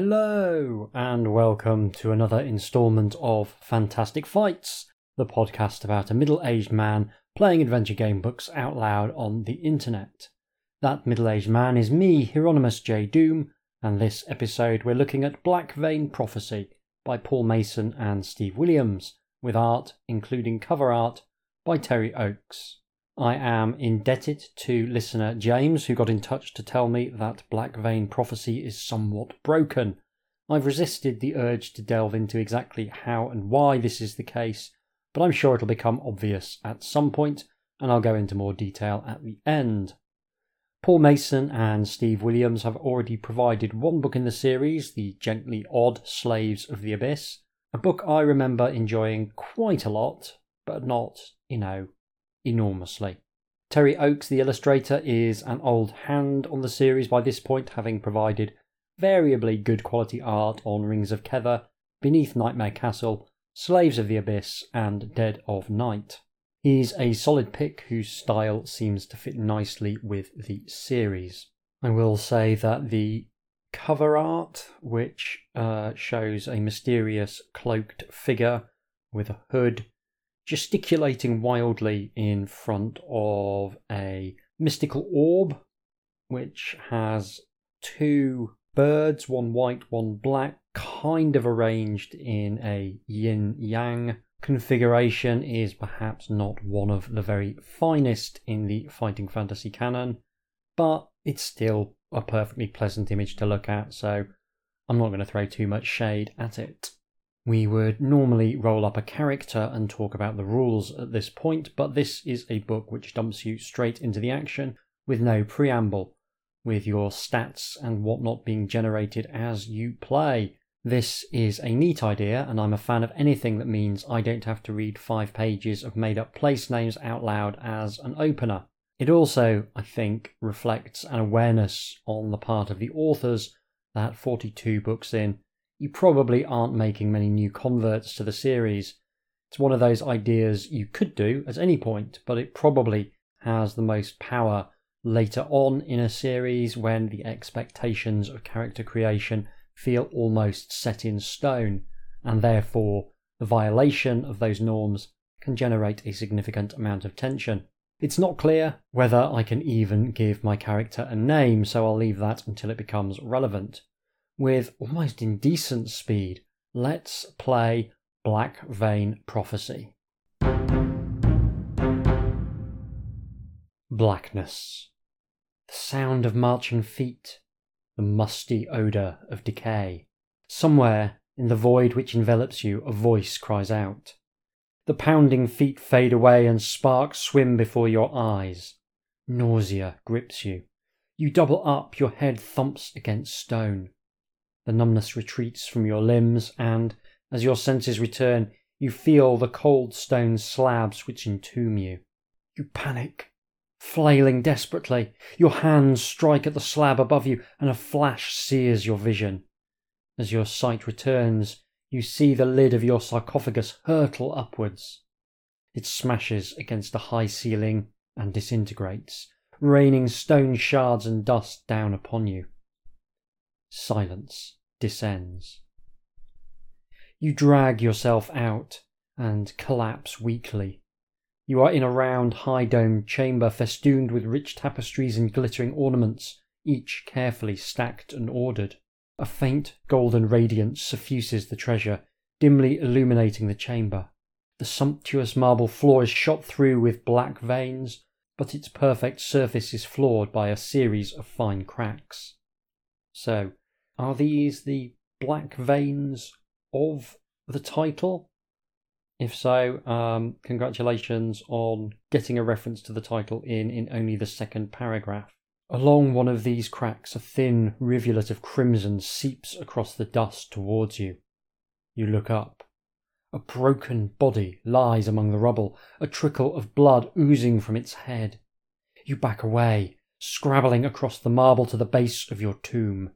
Hello, and welcome to another instalment of Fantastic Fights, the podcast about a middle aged man playing adventure game books out loud on the internet. That middle aged man is me, Hieronymus J. Doom, and this episode we're looking at Black Vein Prophecy by Paul Mason and Steve Williams, with art, including cover art, by Terry Oakes. I am indebted to listener James, who got in touch to tell me that Black Vein Prophecy is somewhat broken. I've resisted the urge to delve into exactly how and why this is the case, but I'm sure it'll become obvious at some point, and I'll go into more detail at the end. Paul Mason and Steve Williams have already provided one book in the series, The Gently Odd Slaves of the Abyss, a book I remember enjoying quite a lot, but not, you know, enormously. Terry Oakes, the illustrator, is an old hand on the series by this point, having provided variably good quality art on Rings of Kether, Beneath Nightmare Castle, Slaves of the Abyss, and Dead of Night. He's a solid pick whose style seems to fit nicely with the series. I will say that the cover art, which uh, shows a mysterious cloaked figure with a hood gesticulating wildly in front of a mystical orb, which has two birds, one white, one black, kind of arranged in a yin yang configuration, is perhaps not one of the very finest in the fighting fantasy canon, but it's still a perfectly pleasant image to look at, so I'm not going to throw too much shade at it. We would normally roll up a character and talk about the rules at this point, but this is a book which dumps you straight into the action with no preamble, with your stats and whatnot being generated as you play. This is a neat idea, and I'm a fan of anything that means I don't have to read five pages of made up place names out loud as an opener. It also, I think, reflects an awareness on the part of the authors that 42 books in, you probably aren't making many new converts to the series. It's one of those ideas you could do at any point, but it probably has the most power later on in a series when the expectations of character creation feel almost set in stone, and therefore the violation of those norms can generate a significant amount of tension. It's not clear whether I can even give my character a name, so I'll leave that until it becomes relevant with almost indecent speed, let's play Black Vein Prophecy. Blackness. The sound of marching feet, the musty odour of decay. Somewhere in the void which envelops you, a voice cries out. The pounding feet fade away and sparks swim before your eyes. Nausea grips you. You double up, your head thumps against stone. The numbness retreats from your limbs, and, as your senses return, you feel the cold stone slabs which entomb you. You panic, flailing desperately. Your hands strike at the slab above you, and a flash sears your vision. As your sight returns, you see the lid of your sarcophagus hurtle upwards. It smashes against the high ceiling and disintegrates, raining stone shards and dust down upon you. Silence descends. You drag yourself out and collapse weakly. You are in a round, high domed chamber festooned with rich tapestries and glittering ornaments, each carefully stacked and ordered. A faint golden radiance suffuses the treasure, dimly illuminating the chamber. The sumptuous marble floor is shot through with black veins, but its perfect surface is flawed by a series of fine cracks. So, are these the black veins of the title? If so, um, congratulations on getting a reference to the title in in only the second paragraph. Along one of these cracks, a thin rivulet of crimson seeps across the dust towards you. You look up. A broken body lies among the rubble, a trickle of blood oozing from its head. You back away, scrabbling across the marble to the base of your tomb.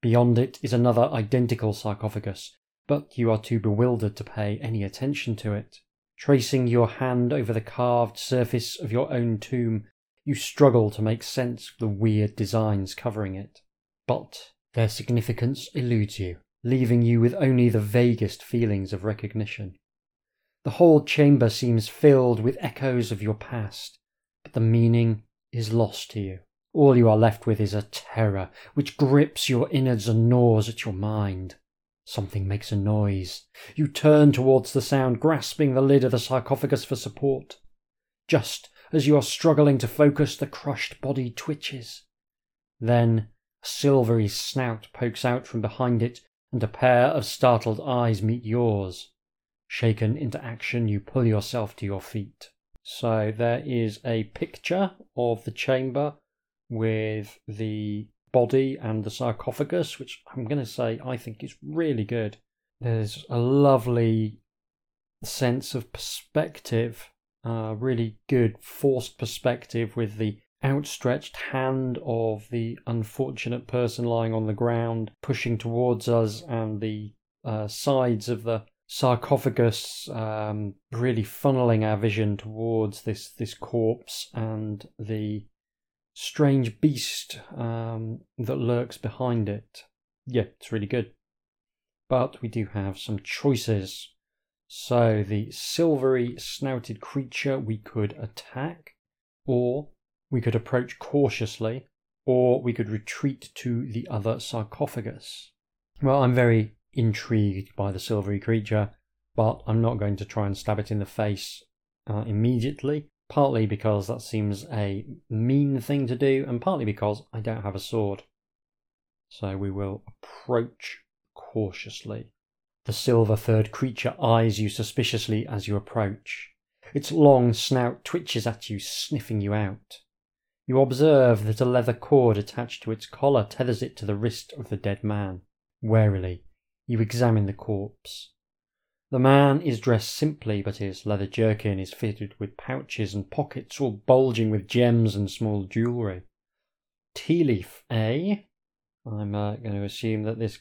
Beyond it is another identical sarcophagus, but you are too bewildered to pay any attention to it. Tracing your hand over the carved surface of your own tomb, you struggle to make sense of the weird designs covering it. But Their significance eludes you, leaving you with only the vaguest feelings of recognition. The whole chamber seems filled with echoes of your past, but the meaning is lost to you. All you are left with is a terror which grips your innards and gnaws at your mind. Something makes a noise. You turn towards the sound, grasping the lid of the sarcophagus for support. Just as you are struggling to focus, the crushed body twitches. Then a silvery snout pokes out from behind it, and a pair of startled eyes meet yours. Shaken into action, you pull yourself to your feet. So there is a picture of the chamber with the body and the sarcophagus, which I'm going to say I think is really good. There's a lovely sense of perspective, uh, really good forced perspective with the outstretched hand of the unfortunate person lying on the ground, pushing towards us, and the uh, sides of the sarcophagus um, really funneling our vision towards this this corpse and the strange beast um, that lurks behind it. Yeah, it's really good. But we do have some choices. So the silvery snouted creature we could attack, or we could approach cautiously, or we could retreat to the other sarcophagus. Well, I'm very intrigued by the silvery creature, but I'm not going to try and stab it in the face uh, immediately, partly because that seems a mean thing to do, and partly because I don't have a sword. So we will approach cautiously. The silver furred creature eyes you suspiciously as you approach. Its long snout twitches at you, sniffing you out. You observe that a leather cord attached to its collar tethers it to the wrist of the dead man. Warily, you examine the corpse. The man is dressed simply, but his leather jerkin is fitted with pouches and pockets, all bulging with gems and small jewellery. Tea leaf, eh? I'm uh, going to assume that this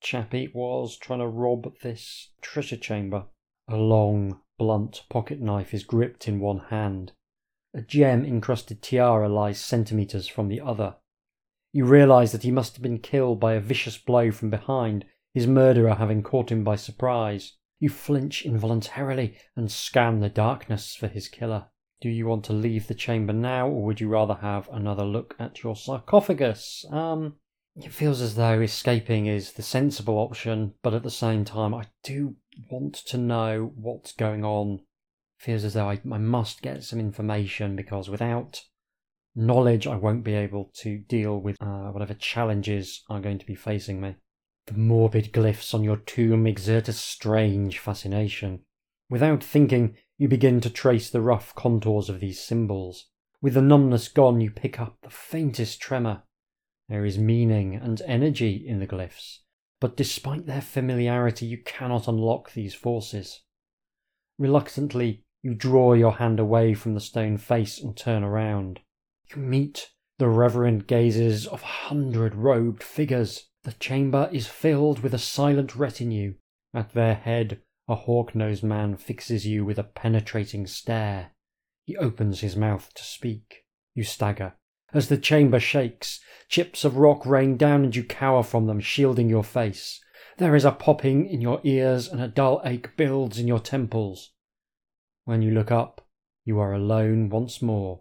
chappie was trying to rob this treasure chamber. A long, blunt pocket knife is gripped in one hand. A gem encrusted tiara lies centimetres from the other. You realise that he must have been killed by a vicious blow from behind his murderer having caught him by surprise. You flinch involuntarily and scan the darkness for his killer. Do you want to leave the chamber now, or would you rather have another look at your sarcophagus? Um, it feels as though escaping is the sensible option, but at the same time, I do want to know what's going on. feels as though I, I must get some information because without knowledge, I won't be able to deal with uh, whatever challenges are going to be facing me. The morbid glyphs on your tomb exert a strange fascination. Without thinking, you begin to trace the rough contours of these symbols. With the numbness gone, you pick up the faintest tremor. There is meaning and energy in the glyphs, but despite their familiarity, you cannot unlock these forces. Reluctantly, you draw your hand away from the stone face and turn around. You meet the reverent gazes of a hundred robed figures. The chamber is filled with a silent retinue. At their head, a hawk nosed man fixes you with a penetrating stare. He opens his mouth to speak. You stagger. As the chamber shakes, chips of rock rain down and you cower from them, shielding your face. There is a popping in your ears and a dull ache builds in your temples. When you look up, you are alone once more.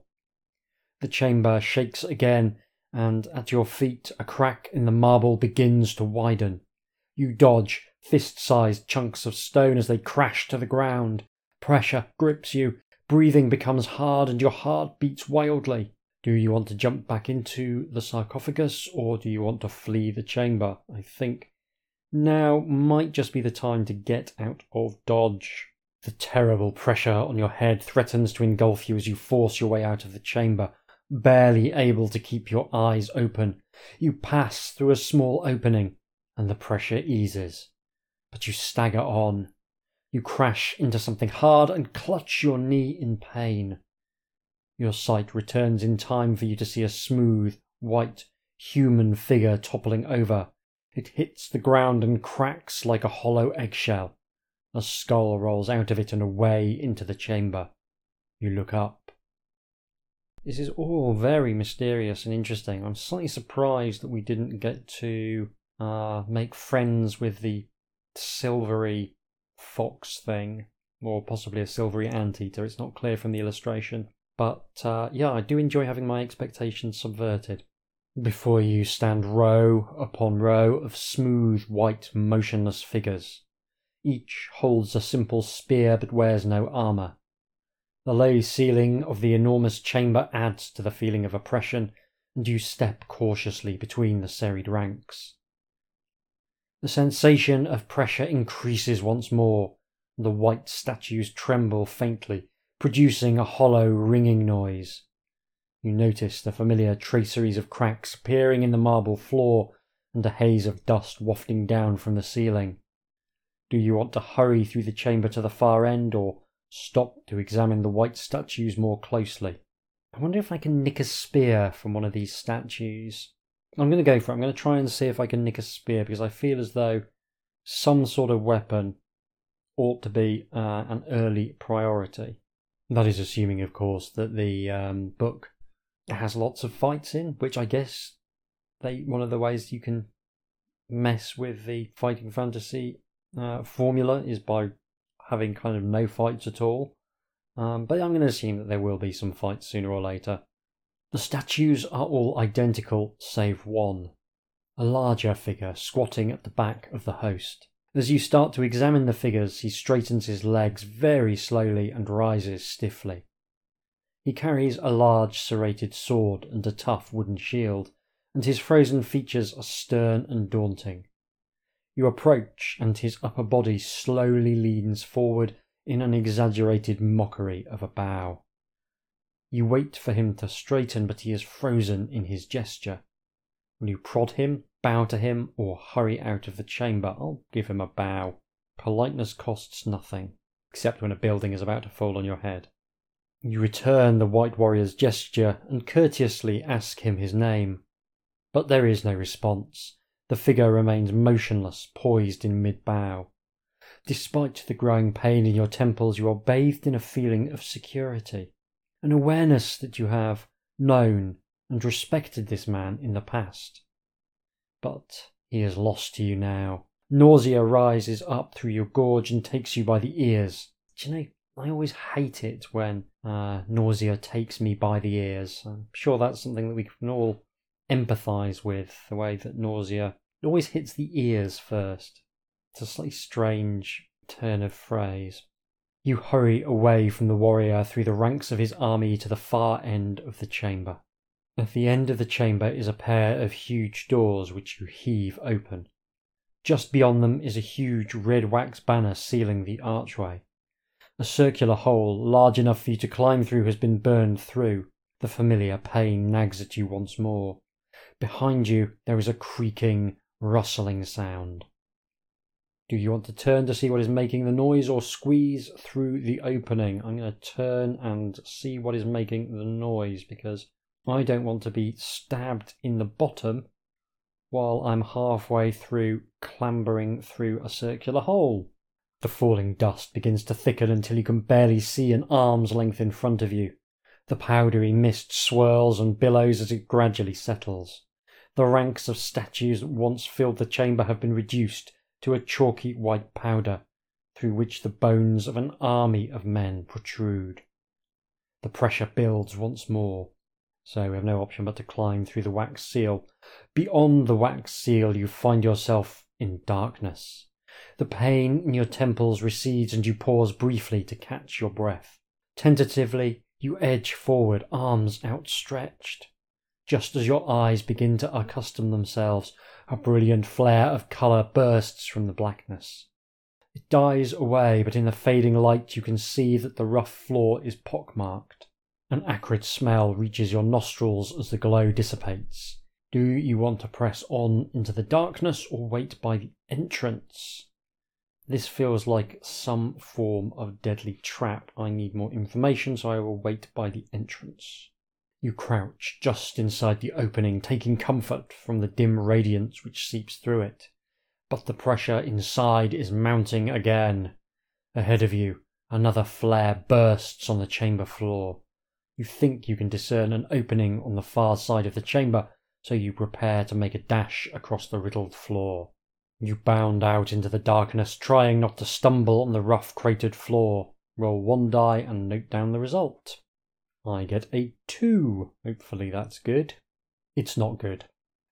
The chamber shakes again and at your feet a crack in the marble begins to widen. You dodge fist sized chunks of stone as they crash to the ground. Pressure grips you, breathing becomes hard, and your heart beats wildly. Do you want to jump back into the sarcophagus or do you want to flee the chamber? I think now might just be the time to get out of Dodge. The terrible pressure on your head threatens to engulf you as you force your way out of the chamber barely able to keep your eyes open. You pass through a small opening, and the pressure eases. But you stagger on. You crash into something hard and clutch your knee in pain. Your sight returns in time for you to see a smooth, white, human figure toppling over. It hits the ground and cracks like a hollow eggshell. A skull rolls out of it and away into the chamber. You look up. This is all very mysterious and interesting. I'm slightly surprised that we didn't get to uh, make friends with the silvery fox thing, or possibly a silvery anteater. It's not clear from the illustration. But uh, yeah, I do enjoy having my expectations subverted. Before you stand row upon row of smooth, white, motionless figures. Each holds a simple spear but wears no armour. The low ceiling of the enormous chamber adds to the feeling of oppression, and you step cautiously between the serried ranks. The sensation of pressure increases once more, and the white statues tremble faintly, producing a hollow, ringing noise. You notice the familiar traceries of cracks appearing in the marble floor and a haze of dust wafting down from the ceiling. Do you want to hurry through the chamber to the far end or stop to examine the white statues more closely? I wonder if I can nick a spear from one of these statues. I'm going to go for it. I'm going to try and see if I can nick a spear because I feel as though some sort of weapon ought to be uh, an early priority. That is assuming, of course, that the um, book has lots of fights in, which I guess they one of the ways you can mess with the fighting fantasy uh, formula is by having kind of no fights at all. Um, but I'm going to assume that there will be some fights sooner or later. The statues are all identical save one, a larger figure squatting at the back of the host. As you start to examine the figures, he straightens his legs very slowly and rises stiffly. He carries a large serrated sword and a tough wooden shield, and his frozen features are stern and daunting. You approach, and his upper body slowly leans forward in an exaggerated mockery of a bow. You wait for him to straighten, but he is frozen in his gesture. Will you prod him, bow to him, or hurry out of the chamber? I'll give him a bow. Politeness costs nothing, except when a building is about to fall on your head. You return the white warrior's gesture and courteously ask him his name. But there is no response. The figure remains motionless, poised in mid bow. Despite the growing pain in your temples, you are bathed in a feeling of security, an awareness that you have known and respected this man in the past. But he is lost to you now. Nausea rises up through your gorge and takes you by the ears. Do you know, I always hate it when uh, nausea takes me by the ears. I'm sure that's something that we can all empathize with, the way that nausea always hits the ears first. It's a slightly strange turn of phrase. You hurry away from the warrior through the ranks of his army to the far end of the chamber. At the end of the chamber is a pair of huge doors which you heave open. Just beyond them is a huge red wax banner sealing the archway. A circular hole, large enough for you to climb through, has been burned through. The familiar pain nags at you once more. Behind you, there is a creaking, rustling sound. Do you want to turn to see what is making the noise or squeeze through the opening? I'm going to turn and see what is making the noise because I don't want to be stabbed in the bottom while I'm halfway through clambering through a circular hole. The falling dust begins to thicken until you can barely see an arm's length in front of you. The powdery mist swirls and billows as it gradually settles. The ranks of statues that once filled the chamber have been reduced to a chalky white powder, through which the bones of an army of men protrude. The pressure builds once more, so we have no option but to climb through the wax seal. Beyond the wax seal, you find yourself in darkness. The pain in your temples recedes and you pause briefly to catch your breath. Tentatively, you edge forward, arms outstretched. Just as your eyes begin to accustom themselves, a brilliant flare of colour bursts from the blackness. It dies away, but in the fading light you can see that the rough floor is pockmarked. An acrid smell reaches your nostrils as the glow dissipates. Do you want to press on into the darkness or wait by the entrance? This feels like some form of deadly trap. I need more information, so I will wait by the entrance. You crouch just inside the opening, taking comfort from the dim radiance which seeps through it. But the pressure inside is mounting again. Ahead of you, another flare bursts on the chamber floor. You think you can discern an opening on the far side of the chamber, so you prepare to make a dash across the riddled floor. You bound out into the darkness, trying not to stumble on the rough cratered floor. Roll one die and note down the result. I get a 2. Hopefully that's good. It's not good.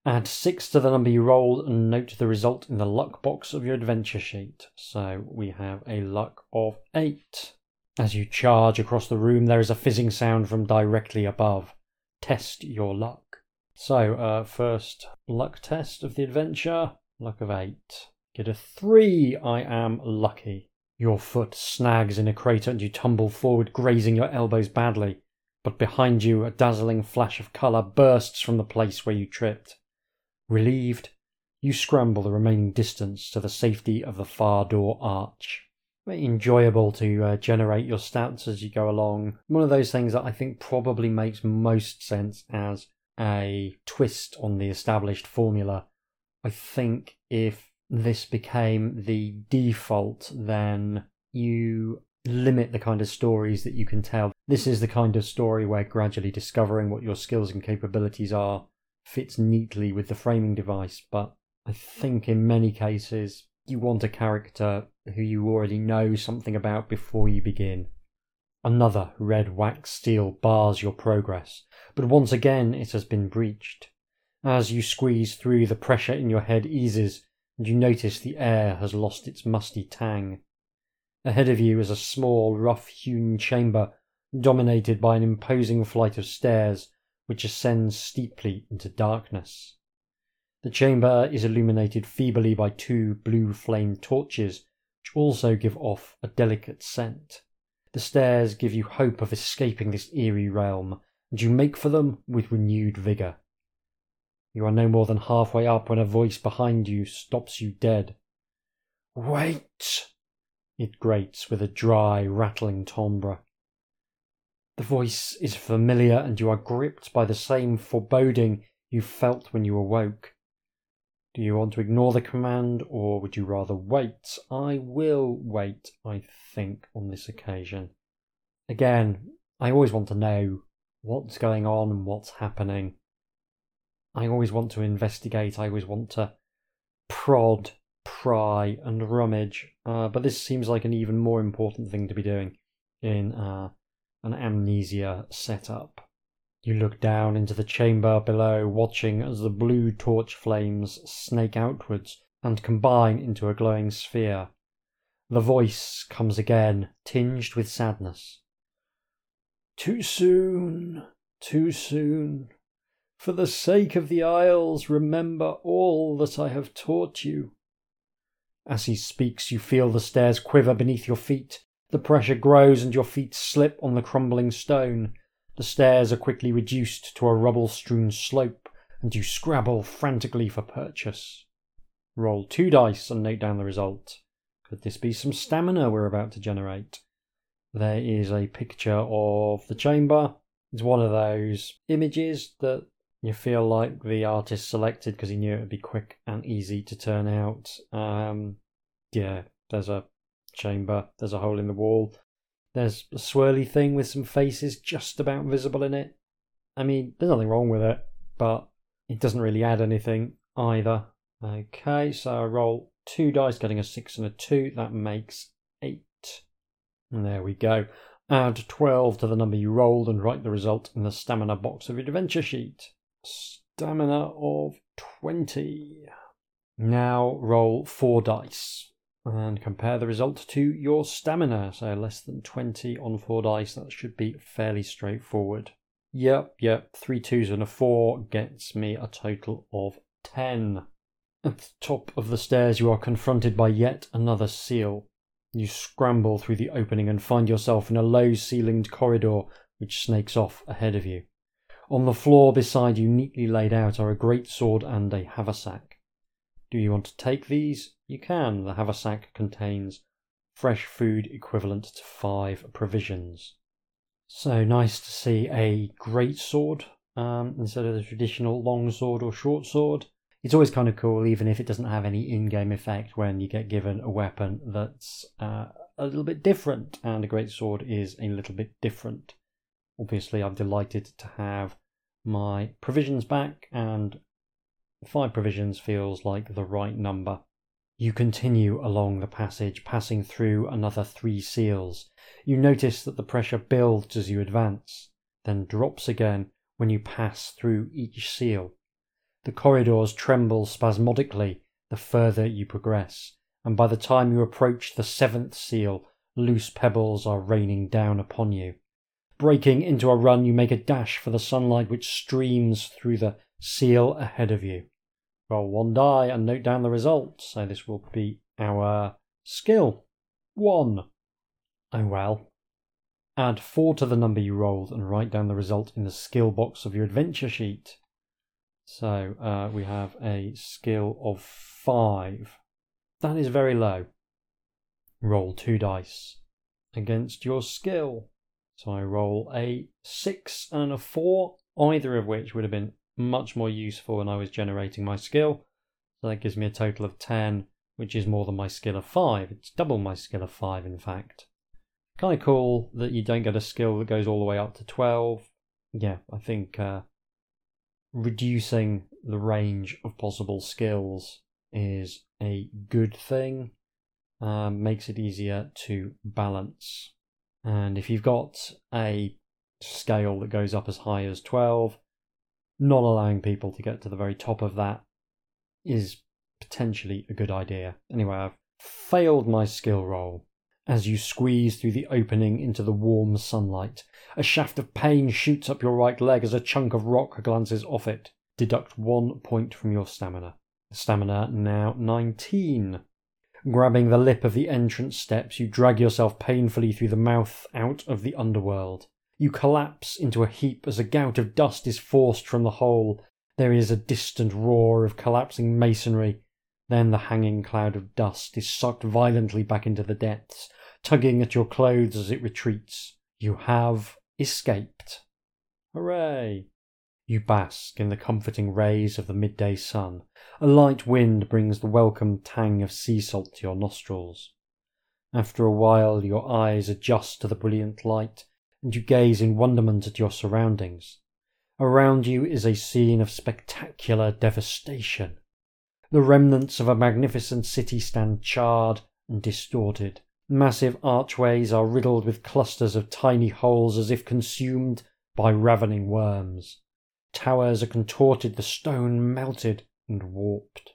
Add 6 to the number you rolled and note the result in the luck box of your adventure sheet. So we have a luck of 8. As you charge across the room, there is a fizzing sound from directly above. Test your luck. So, uh, first luck test of the adventure. Luck of 8. Get a 3. I am lucky. Your foot snags in a crater and you tumble forward, grazing your elbows badly. But behind you, a dazzling flash of colour bursts from the place where you tripped. Relieved, you scramble the remaining distance to the safety of the far door arch. Enjoyable to uh, generate your stats as you go along. One of those things that I think probably makes most sense as a twist on the established formula. I think if this became the default, then you limit the kind of stories that you can tell. This is the kind of story where gradually discovering what your skills and capabilities are fits neatly with the framing device, but I think in many cases you want a character who you already know something about before you begin. Another red wax steel bars your progress, but once again it has been breached. As you squeeze through, the pressure in your head eases, and you notice the air has lost its musty tang. Ahead of you is a small, rough hewn chamber dominated by an imposing flight of stairs which ascends steeply into darkness. The chamber is illuminated feebly by two blue flame torches, which also give off a delicate scent. The stairs give you hope of escaping this eerie realm, and you make for them with renewed vigour. You are no more than halfway up when a voice behind you stops you dead. Wait! It grates with a dry, rattling timbre. The voice is familiar, and you are gripped by the same foreboding you felt when you awoke. Do you want to ignore the command, or would you rather wait? I will wait, I think, on this occasion. Again, I always want to know what's going on and what's happening. I always want to investigate, I always want to prod, pry, and rummage, uh, but this seems like an even more important thing to be doing in uh, an amnesia setup. You look down into the chamber below, watching as the blue torch flames snake outwards and combine into a glowing sphere. The voice comes again, tinged with sadness. Too soon, too soon. For the sake of the Isles, remember all that I have taught you. As he speaks, you feel the stairs quiver beneath your feet, the pressure grows and your feet slip on the crumbling stone. The stairs are quickly reduced to a rubble strewn slope, and you scrabble frantically for purchase. Roll two dice and note down the result. Could this be some stamina we're about to generate? There is a picture of the chamber. It's one of those images that you feel like the artist selected because he knew it would be quick and easy to turn out. Um, yeah, there's a chamber. There's a hole in the wall. There's a swirly thing with some faces just about visible in it. I mean, there's nothing wrong with it, but it doesn't really add anything either. Okay, so I roll two dice, getting a six and a two. That makes eight. And there we go. Add 12 to the number you rolled and write the result in the stamina box of your adventure sheet. Stamina of 20. Now roll four dice and compare the result to your stamina. So less than 20 on four dice. That should be fairly straightforward. Yep, yep. Three twos and a four gets me a total of 10. At the top of the stairs, you are confronted by yet another seal. You scramble through the opening and find yourself in a low ceilinged corridor which snakes off ahead of you. On the floor beside you, neatly laid out, are a great sword and a haversack. Do you want to take these? You can. The haversack contains fresh food equivalent to five provisions. So nice to see a great sword um, instead of the traditional long sword or short sword. It's always kind of cool, even if it doesn't have any in game effect, when you get given a weapon that's uh, a little bit different, and a great sword is a little bit different. Obviously, I'm delighted to have my provisions back, and five provisions feels like the right number. You continue along the passage, passing through another three seals. You notice that the pressure builds as you advance, then drops again when you pass through each seal. The corridors tremble spasmodically the further you progress, and by the time you approach the seventh seal, loose pebbles are raining down upon you. Breaking into a run, you make a dash for the sunlight which streams through the seal ahead of you. Roll one die and note down the result. So this will be our skill. One. Oh well. Add four to the number you rolled and write down the result in the skill box of your adventure sheet. So uh, we have a skill of five. That is very low. Roll two dice against your skill. So I roll a six and a four, either of which would have been much more useful when I was generating my skill. So that gives me a total of 10, which is more than my skill of 5. It's double my skill of 5, in fact. Kind of cool that you don't get a skill that goes all the way up to 12. Yeah, I think uh, reducing the range of possible skills is a good thing. Um, makes it easier to balance. And if you've got a scale that goes up as high as 12, not allowing people to get to the very top of that is potentially a good idea. Anyway, I've failed my skill roll. As you squeeze through the opening into the warm sunlight, a shaft of pain shoots up your right leg as a chunk of rock glances off it. Deduct one point from your stamina. Stamina now 19. Grabbing the lip of the entrance steps, you drag yourself painfully through the mouth out of the underworld. You collapse into a heap as a gout of dust is forced from the hole. There is a distant roar of collapsing masonry. Then the hanging cloud of dust is sucked violently back into the depths, tugging at your clothes as it retreats. You have escaped. Hooray! You bask in the comforting rays of the midday sun. A light wind brings the welcome tang of sea salt to your nostrils. After a while, your eyes adjust to the brilliant light, and you gaze in wonderment at your surroundings. Around you is a scene of spectacular devastation. The remnants of a magnificent city stand charred and distorted. Massive archways are riddled with clusters of tiny holes as if consumed by ravening worms. Towers are contorted, the stone melted and warped.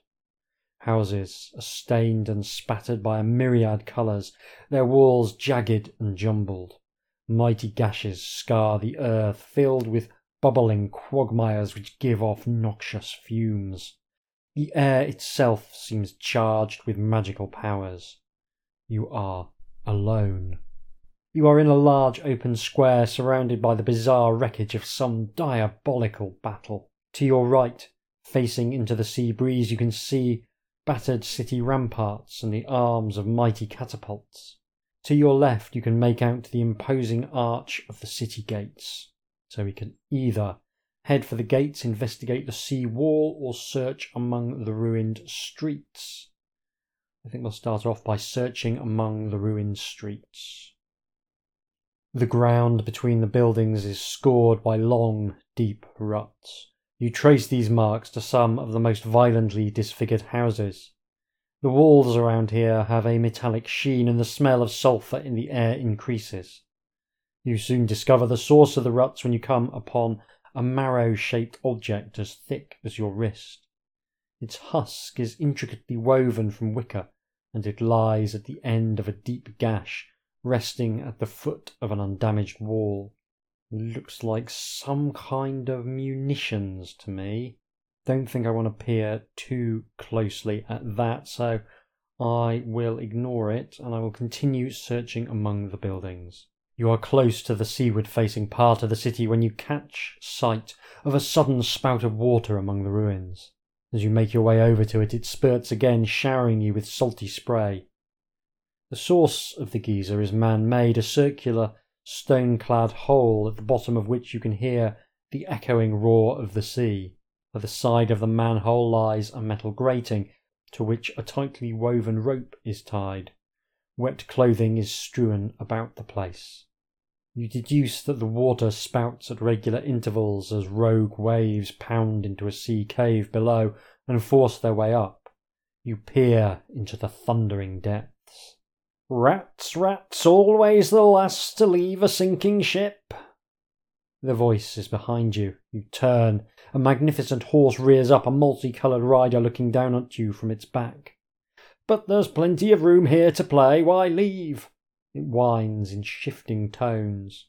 Houses are stained and spattered by a myriad colours, their walls jagged and jumbled. Mighty gashes scar the earth, filled with bubbling quagmires which give off noxious fumes. The air itself seems charged with magical powers. You are alone. You are in a large open square surrounded by the bizarre wreckage of some diabolical battle. To your right, facing into the sea breeze, you can see battered city ramparts and the arms of mighty catapults. To your left, you can make out the imposing arch of the city gates. So we can either head for the gates, investigate the sea wall, or search among the ruined streets. I think we'll start off by searching among the ruined streets. The ground between the buildings is scored by long, deep ruts. You trace these marks to some of the most violently disfigured houses. The walls around here have a metallic sheen, and the smell of sulphur in the air increases. You soon discover the source of the ruts when you come upon a marrow shaped object as thick as your wrist. Its husk is intricately woven from wicker, and it lies at the end of a deep gash resting at the foot of an undamaged wall. Looks like some kind of munitions to me. Don't think I want to peer too closely at that, so I will ignore it and I will continue searching among the buildings. You are close to the seaward facing part of the city when you catch sight of a sudden spout of water among the ruins. As you make your way over to it, it spurts again, showering you with salty spray. The source of the geyser is man made, a circular, stone clad hole at the bottom of which you can hear the echoing roar of the sea. By the side of the manhole lies a metal grating to which a tightly woven rope is tied. Wet clothing is strewn about the place. You deduce that the water spouts at regular intervals as rogue waves pound into a sea cave below and force their way up. You peer into the thundering depths. Rats, rats, always the last to leave a sinking ship. The voice is behind you. You turn. A magnificent horse rears up, a multicoloured rider looking down at you from its back. But there's plenty of room here to play. Why leave? It whines in shifting tones.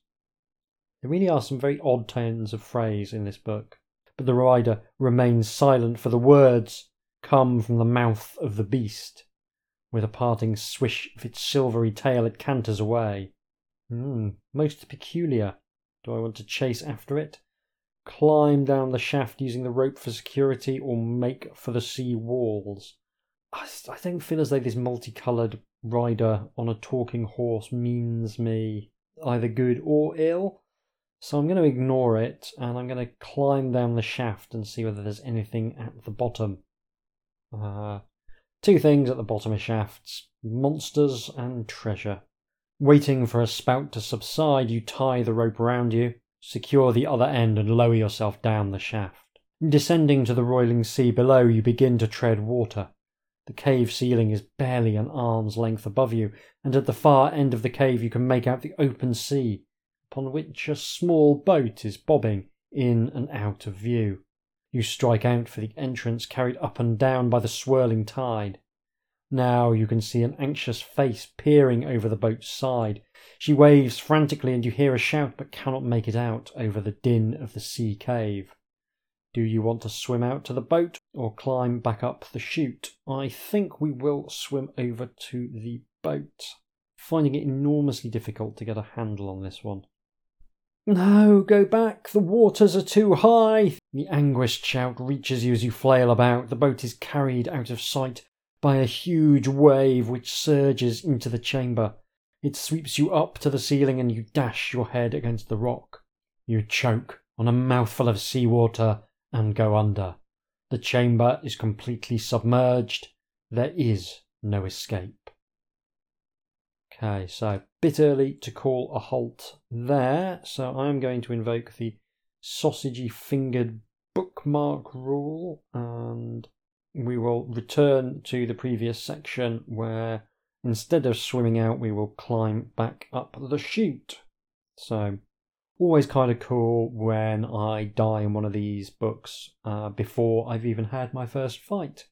There really are some very odd turns of phrase in this book, but the rider remains silent, for the words come from the mouth of the beast. With a parting swish of its silvery tail, it canters away. Hmm, most peculiar. Do I want to chase after it? Climb down the shaft using the rope for security, or make for the sea walls? I, don't feel as though this multicoloured rider on a talking horse means me either good or ill. So I'm going to ignore it and I'm going to climb down the shaft and see whether there's anything at the bottom. Uh, two things at the bottom of shafts monsters and treasure. Waiting for a spout to subside, you tie the rope around you, secure the other end, and lower yourself down the shaft. Descending to the roiling sea below, you begin to tread water. The cave ceiling is barely an arm's length above you, and at the far end of the cave you can make out the open sea, upon which a small boat is bobbing in and out of view. You strike out for the entrance, carried up and down by the swirling tide. Now you can see an anxious face peering over the boat's side. She waves frantically, and you hear a shout but cannot make it out over the din of the sea cave. Do you want to swim out to the boat or climb back up the chute? I think we will swim over to the boat, finding it enormously difficult to get a handle on this one. No, go back, the waters are too high. The anguished shout reaches you as you flail about. The boat is carried out of sight by a huge wave which surges into the chamber. It sweeps you up to the ceiling and you dash your head against the rock. You choke on a mouthful of seawater and go under. The chamber is completely submerged. There is no escape. Okay, so a bit early to call a halt there. So I'm going to invoke the sausagey fingered bookmark rule and we will return to the previous section where instead of swimming out, we will climb back up the chute. So always kind of cool when I die in one of these books uh, before I've even had my first fight.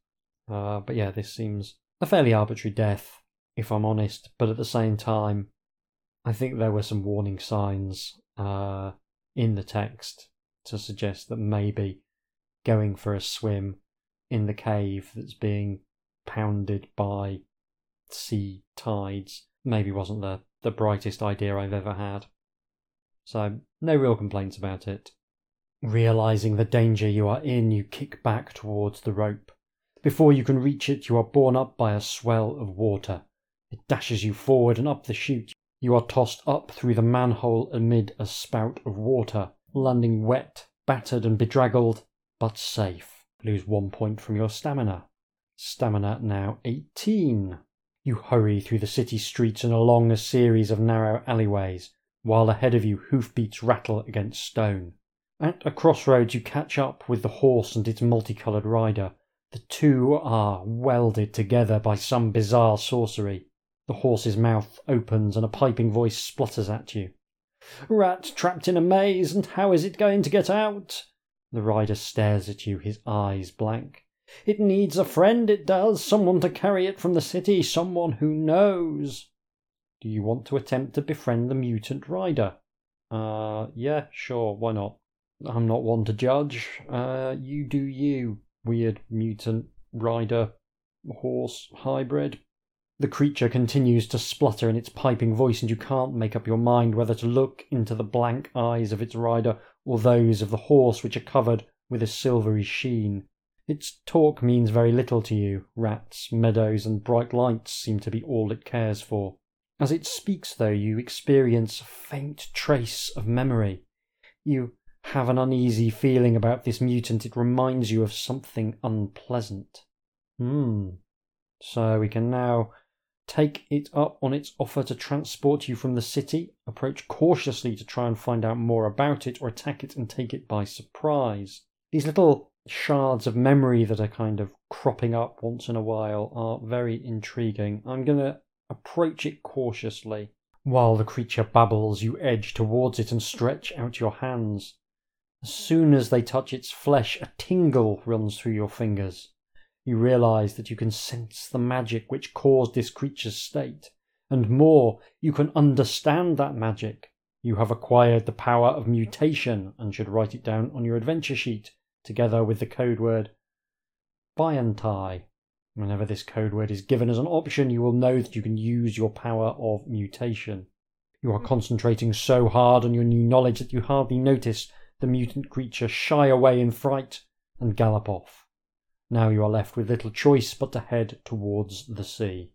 Uh, but yeah, this seems a fairly arbitrary death, if I'm honest. But at the same time, I think there were some warning signs uh, in the text to suggest that maybe going for a swim in the cave that's being pounded by sea tides maybe wasn't the, the brightest idea I've ever had. So, no real complaints about it. Realizing the danger you are in, you kick back towards the rope. Before you can reach it, you are borne up by a swell of water. It dashes you forward and up the chute. You are tossed up through the manhole amid a spout of water, landing wet, battered, and bedraggled, but safe. Lose one point from your stamina. Stamina now 18. You hurry through the city streets and along a series of narrow alleyways while ahead of you hoofbeats rattle against stone. At a crossroads, you catch up with the horse and its multicoloured rider. The two are welded together by some bizarre sorcery. The horse's mouth opens and a piping voice splutters at you. Rat trapped in a maze, and how is it going to get out? The rider stares at you, his eyes blank. It needs a friend, it does, someone to carry it from the city, someone who knows. Do you want to attempt to befriend the mutant rider? Uh, yeah, sure, why not? I'm not one to judge. Uh, you do you, weird mutant rider horse hybrid. The creature continues to splutter in its piping voice, and you can't make up your mind whether to look into the blank eyes of its rider or those of the horse, which are covered with a silvery sheen. Its talk means very little to you. Rats, meadows, and bright lights seem to be all it cares for. As it speaks, though, you experience a faint trace of memory. You have an uneasy feeling about this mutant. It reminds you of something unpleasant. Hmm. So we can now Take it up on its offer to transport you from the city, approach cautiously to try and find out more about it, or attack it and take it by surprise. These little shards of memory that are kind of cropping up once in a while are very intriguing. I'm going to approach it cautiously. While the creature babbles, you edge towards it and stretch out your hands. As soon as they touch its flesh, a tingle runs through your fingers. You realize that you can sense the magic which caused this creature's state. And more, you can understand that magic. You have acquired the power of mutation and should write it down on your adventure sheet together with the code word Byantai. Whenever this code word is given as an option, you will know that you can use your power of mutation. You are concentrating so hard on your new knowledge that you hardly notice the mutant creature shy away in fright and gallop off. Now you are left with little choice but to head towards the sea.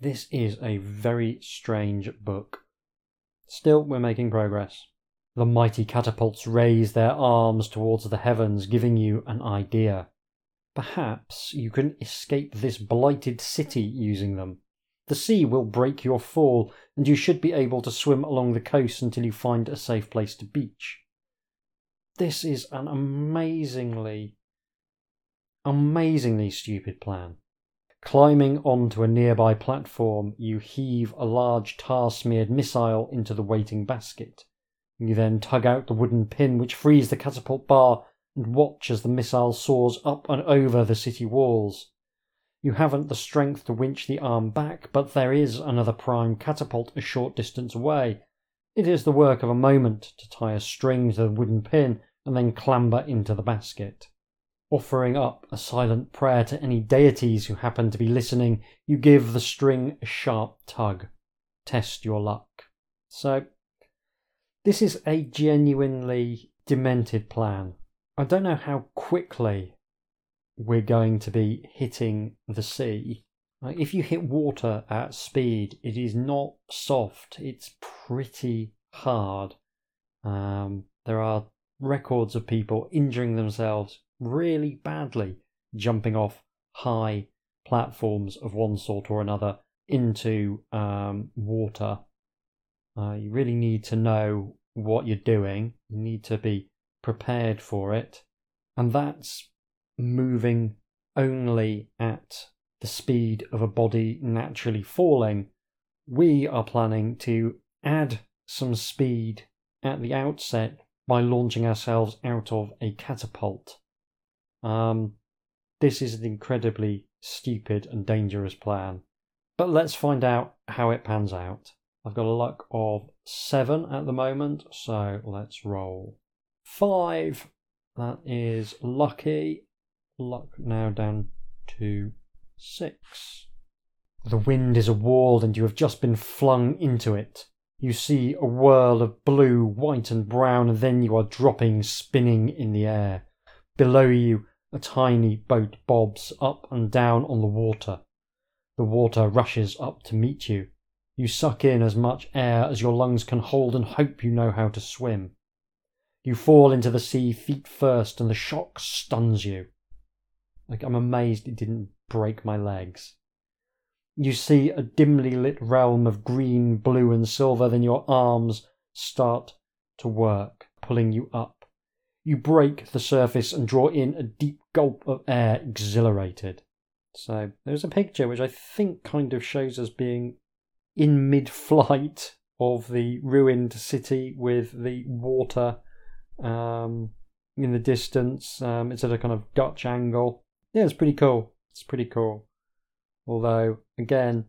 This is a very strange book. Still, we're making progress. The mighty catapults raise their arms towards the heavens, giving you an idea. Perhaps you can escape this blighted city using them. The sea will break your fall, and you should be able to swim along the coast until you find a safe place to beach. This is an amazingly, amazingly stupid plan. Climbing onto a nearby platform, you heave a large tar smeared missile into the waiting basket. You then tug out the wooden pin which frees the catapult bar and watch as the missile soars up and over the city walls. You haven't the strength to winch the arm back, but there is another prime catapult a short distance away. It is the work of a moment to tie a string to the wooden pin and then clamber into the basket. Offering up a silent prayer to any deities who happen to be listening, you give the string a sharp tug. Test your luck. So, this is a genuinely demented plan. I don't know how quickly we're going to be hitting the sea. If you hit water at speed, it is not soft, it's pretty hard. Um, there are records of people injuring themselves really badly jumping off high platforms of one sort or another into um, water uh, you really need to know what you're doing. You need to be prepared for it. And that's moving only at the speed of a body naturally falling. We are planning to add some speed at the outset by launching ourselves out of a catapult. Um, this is an incredibly stupid and dangerous plan. But let's find out how it pans out. I've got a luck of seven at the moment, so let's roll. Five. That is lucky. Luck now down to six. The wind is a wall, and you have just been flung into it. You see a whirl of blue, white, and brown, and then you are dropping, spinning in the air. Below you, a tiny boat bobs up and down on the water. The water rushes up to meet you. You suck in as much air as your lungs can hold and hope you know how to swim. You fall into the sea feet first, and the shock stuns you. Like, I'm amazed it didn't break my legs. You see a dimly lit realm of green, blue, and silver, then your arms start to work, pulling you up. You break the surface and draw in a deep gulp of air, exhilarated. So, there's a picture which I think kind of shows us being in mid flight of the ruined city with the water um, in the distance. Um, it's at a kind of Dutch angle. Yeah, it's pretty cool. It's pretty cool. Although, again,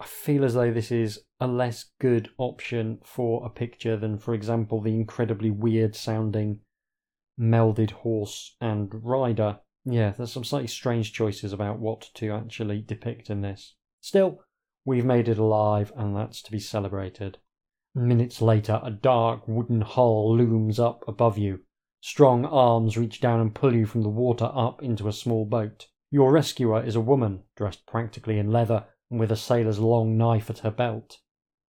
I feel as though this is a less good option for a picture than, for example, the incredibly weird sounding melded horse and rider. Yeah, there's some slightly strange choices about what to actually depict in this. Still, We've made it alive, and that's to be celebrated. Minutes later, a dark wooden hull looms up above you. Strong arms reach down and pull you from the water up into a small boat. Your rescuer is a woman, dressed practically in leather and with a sailor's long knife at her belt.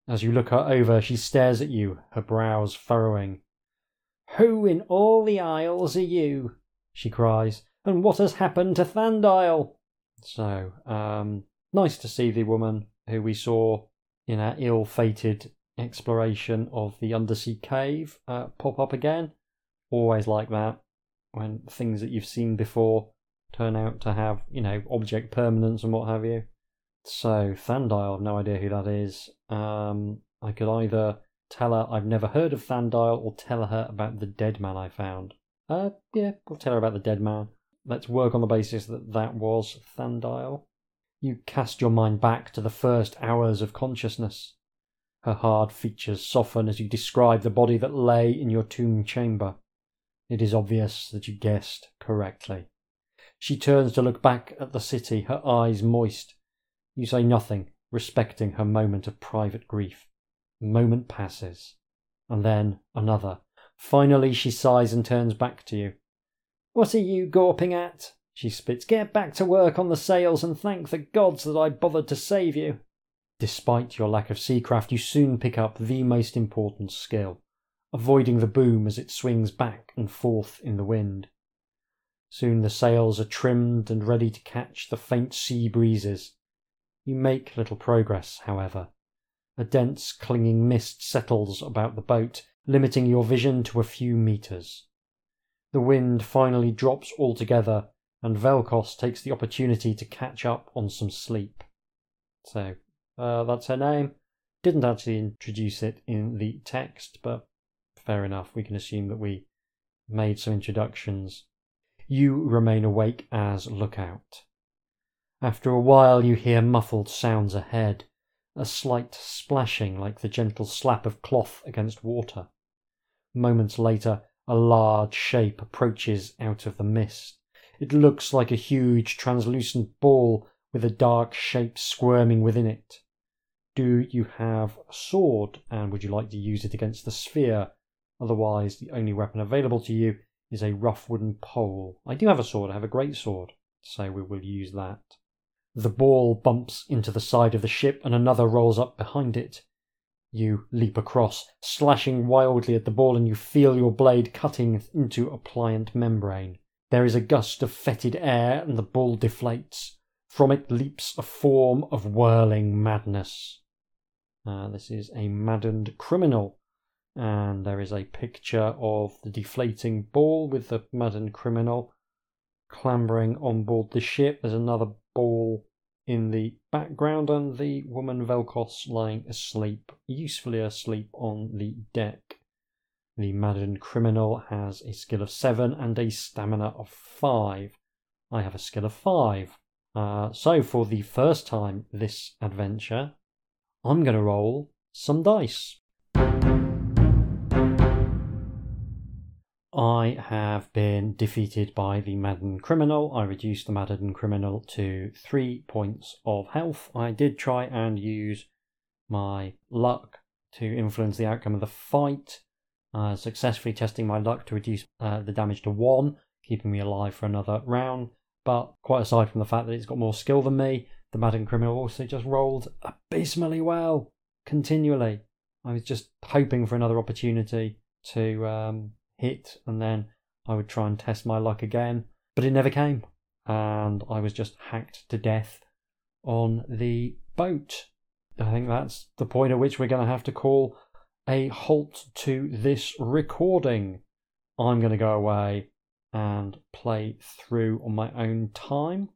As you look her over, she stares at you, her brows furrowing. Who in all the Isles are you? she cries. And what has happened to Thandile? So, um, nice to see the woman. who we saw in our ill fated exploration of the undersea cave, uh, pop up again. Always like that when things that you've seen before turn out to have, you know, object permanence and what have you. So, Thandile, no idea who that is. Um, I could either tell her I've never heard of Thandile or tell her about the dead man I found. Uh, yeah, we'll tell her about the dead man. Let's work on the basis that that was Thandile. You cast your mind back to the first hours of consciousness. Her hard features soften as you describe the body that lay in your tomb chamber. It is obvious that you guessed correctly. She turns to look back at the city, her eyes moist. You say nothing, respecting her moment of private grief. Moment passes, and then another. Finally, she sighs and turns back to you. What are you gawping at? She spits. Get back to work on the sails and thank the gods that I bothered to save you. Despite your lack of seacraft, you soon pick up the most important skill avoiding the boom as it swings back and forth in the wind. Soon the sails are trimmed and ready to catch the faint sea breezes. You make little progress, however. A dense, clinging mist settles about the boat, limiting your vision to a few meters. The wind finally drops altogether, and Velkos takes the opportunity to catch up on some sleep. So, uh, that's her name. Didn't actually introduce it in the text, but fair enough. We can assume that we made some introductions. You remain awake as lookout. After a while, you hear muffled sounds ahead, a slight splashing like the gentle slap of cloth against water. Moments later, a large shape approaches out of the mist. It looks like a huge translucent ball with a dark shape squirming within it. Do you have a sword, and would you like to use it against the sphere? Otherwise, the only weapon available to you is a rough wooden pole. I do have a sword, I have a great sword, so we will use that. The ball bumps into the side of the ship and another rolls up behind it. You leap across, slashing wildly at the ball, and you feel your blade cutting into a pliant membrane. There is a gust of fetid air, and the ball deflates. From it leaps a form of whirling madness. Uh, this is a maddened criminal and there is a picture of the deflating ball with the maddened criminal clambering on board the ship. There's another ball in the background, and the woman Velkos lying asleep, usefully asleep on the deck. The maddened criminal has a skill of seven and a stamina of five. I have a skill of five. Uh, so, for the first time this adventure, I'm going to roll some dice. I have been defeated by the Madden Criminal. I reduced the Madden Criminal to three points of health. I did try and use my luck to influence the outcome of the fight, uh, successfully testing my luck to reduce uh, the damage to one, keeping me alive for another round. But quite aside from the fact that it's got more skill than me, the Madden Criminal also just rolled abysmally well, continually. I was just hoping for another opportunity to um, hit, and then I would try and test my luck again, but it never came, and I was just hacked to death on the boat. I think that's the point at which we're going to have to call a halt to this recording. I'm going to go away and play through on my own time.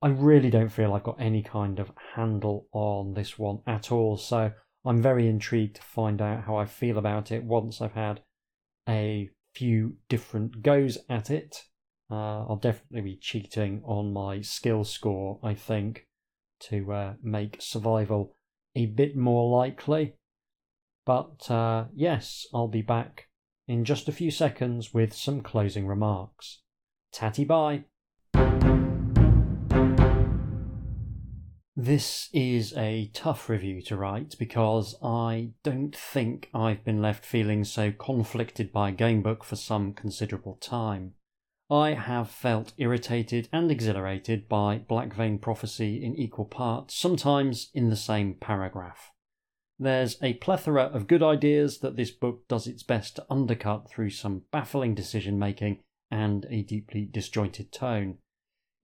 I really don't feel I've got any kind of handle on this one at all, so I'm very intrigued to find out how I feel about it once I've had a few different goes at it. Uh, I'll definitely be cheating on my skill score, I think, to uh, make survival a bit more likely. But uh, yes, I'll be back in just a few seconds with some closing remarks. Tatty bye. This is a tough review to write because I don't think I've been left feeling so conflicted by Gamebook for some considerable time. I have felt irritated and exhilarated by Black Vein Prophecy in equal parts, sometimes in the same paragraph. There's a plethora of good ideas that this book does its best to undercut through some baffling decision making and a deeply disjointed tone.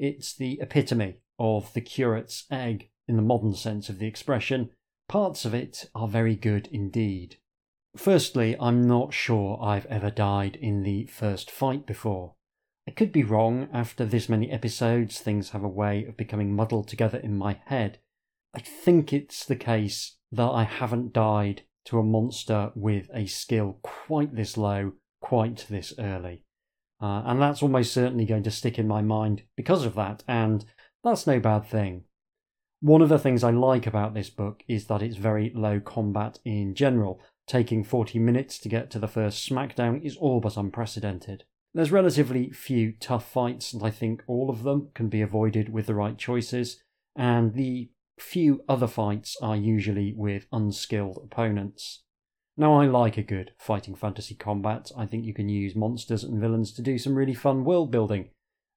It's the epitome of the curate's egg, in the modern sense of the expression, parts of it are very good indeed. Firstly, I'm not sure I've ever died in the first fight before. I could be wrong, after this many episodes, things have a way of becoming muddled together in my head. I think it's the case that I haven't died to a monster with a skill quite this low, quite this early. Uh, and that's almost certainly going to stick in my mind because of that, and that's no bad thing. One of the things I like about this book is that it's very low combat in general. Taking 40 minutes to get to the first smackdown is all but unprecedented. There's relatively few tough fights, and I think all of them can be avoided with the right choices, and the few other fights are usually with unskilled opponents. Now, I like a good fighting fantasy combat. I think you can use monsters and villains to do some really fun world building,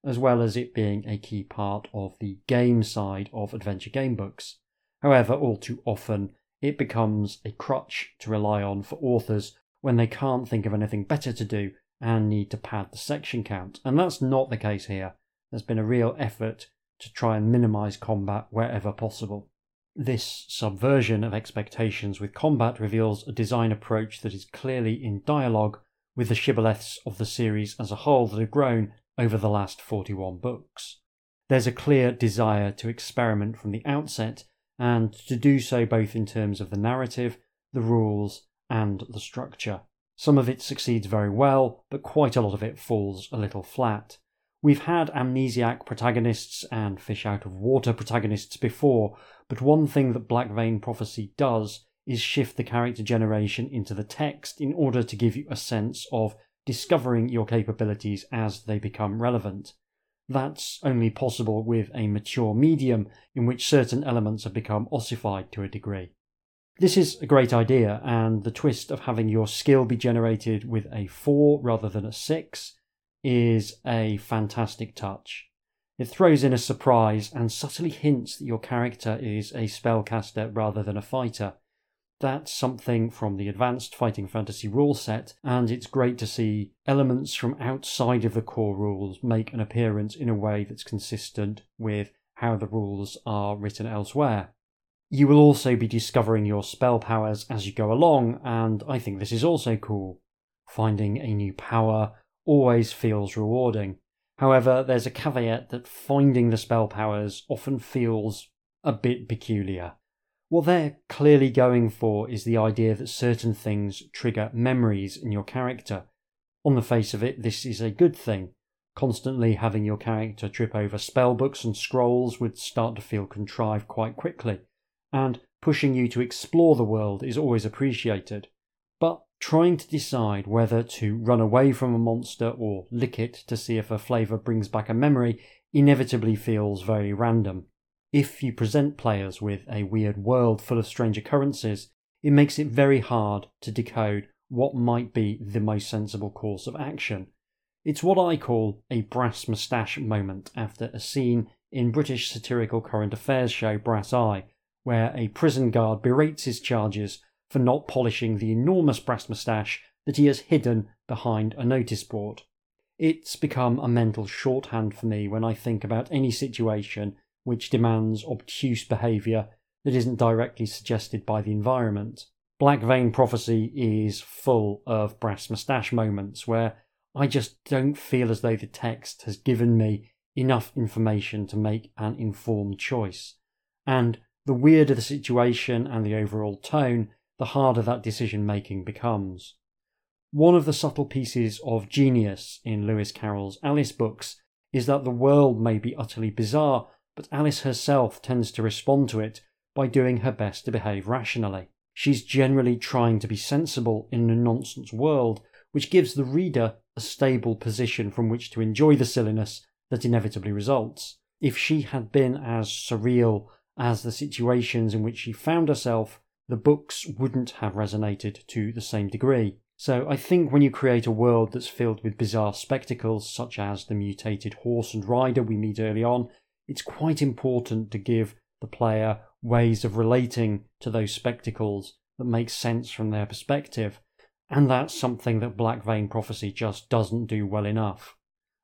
as well as it being a key part of the game side of adventure game books. However, all too often, it becomes a crutch to rely on for authors when they can't think of anything better to do and need to pad the section count. And that's not the case here. There's been a real effort to try and minimize combat wherever possible. This subversion of expectations with combat reveals a design approach that is clearly in dialogue with the shibboleths of the series as a whole that have grown over the last 41 books. There's a clear desire to experiment from the outset, and to do so both in terms of the narrative, the rules, and the structure. Some of it succeeds very well, but quite a lot of it falls a little flat. We've had amnesiac protagonists and fish out of water protagonists before, but one thing that Black Vein Prophecy does is shift the character generation into the text in order to give you a sense of discovering your capabilities as they become relevant. That's only possible with a mature medium in which certain elements have become ossified to a degree. This is a great idea, and the twist of having your skill be generated with a 4 rather than a 6 is a fantastic touch. It throws in a surprise and subtly hints that your character is a spellcaster rather than a fighter. That's something from the advanced fighting fantasy rule set, and it's great to see elements from outside of the core rules make an appearance in a way that's consistent with how the rules are written elsewhere. You will also be discovering your spell powers as you go along, and I think this is also cool. Finding a new power always feels rewarding. However, there's a caveat that finding the spell powers often feels a bit peculiar. What they're clearly going for is the idea that certain things trigger memories in your character. On the face of it, this is a good thing. Constantly having your character trip over spellbooks and scrolls would start to feel contrived quite quickly, and pushing you to explore the world is always appreciated. But trying to decide whether to run away from a monster or lick it to see if a flavour brings back a memory inevitably feels very random. If you present players with a weird world full of strange occurrences, it makes it very hard to decode what might be the most sensible course of action. It's what I call a brass moustache moment after a scene in British satirical current affairs show Brass Eye, where a prison guard berates his charges for not polishing the enormous brass moustache that he has hidden behind a notice board. It's become a mental shorthand for me when I think about any situation which demands obtuse behaviour that isn't directly suggested by the environment. Black Vein Prophecy is full of brass moustache moments where I just don't feel as though the text has given me enough information to make an informed choice. And the weirder the situation and the overall tone, the harder that decision making becomes. One of the subtle pieces of genius in Lewis Carroll's Alice books is that the world may be utterly bizarre, but Alice herself tends to respond to it by doing her best to behave rationally. She's generally trying to be sensible in a nonsense world, which gives the reader a stable position from which to enjoy the silliness that inevitably results. If she had been as surreal as the situations in which she found herself, the books wouldn't have resonated to the same degree. So I think when you create a world that's filled with bizarre spectacles, such as the mutated horse and rider we meet early on, it's quite important to give the player ways of relating to those spectacles that make sense from their perspective. And that's something that Black Vein Prophecy just doesn't do well enough.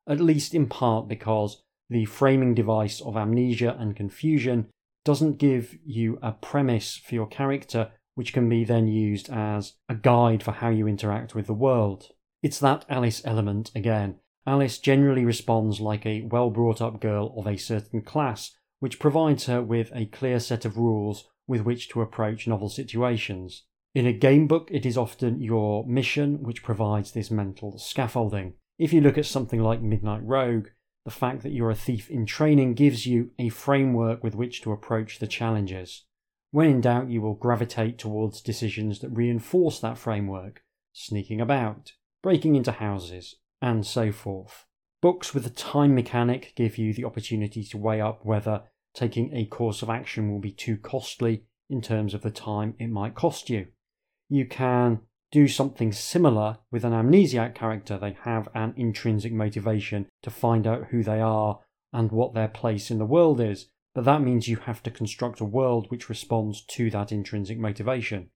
At least in part because the framing device of amnesia and confusion doesn't give you a premise for your character which can be then used as a guide for how you interact with the world. It's that Alice element again. Alice generally responds like a well brought up girl of a certain class, which provides her with a clear set of rules with which to approach novel situations. In a game book, it is often your mission which provides this mental scaffolding. If you look at something like Midnight Rogue, the fact that you're a thief in training gives you a framework with which to approach the challenges. When in doubt, you will gravitate towards decisions that reinforce that framework, sneaking about, breaking into houses, and so forth. Books with a time mechanic give you the opportunity to weigh up whether taking a course of action will be too costly in terms of the time it might cost you you can do something similar with an amnesiac character. They have an intrinsic motivation to find out who they are and what their place in the world is, but that means you have to construct a world which responds to that intrinsic motivation.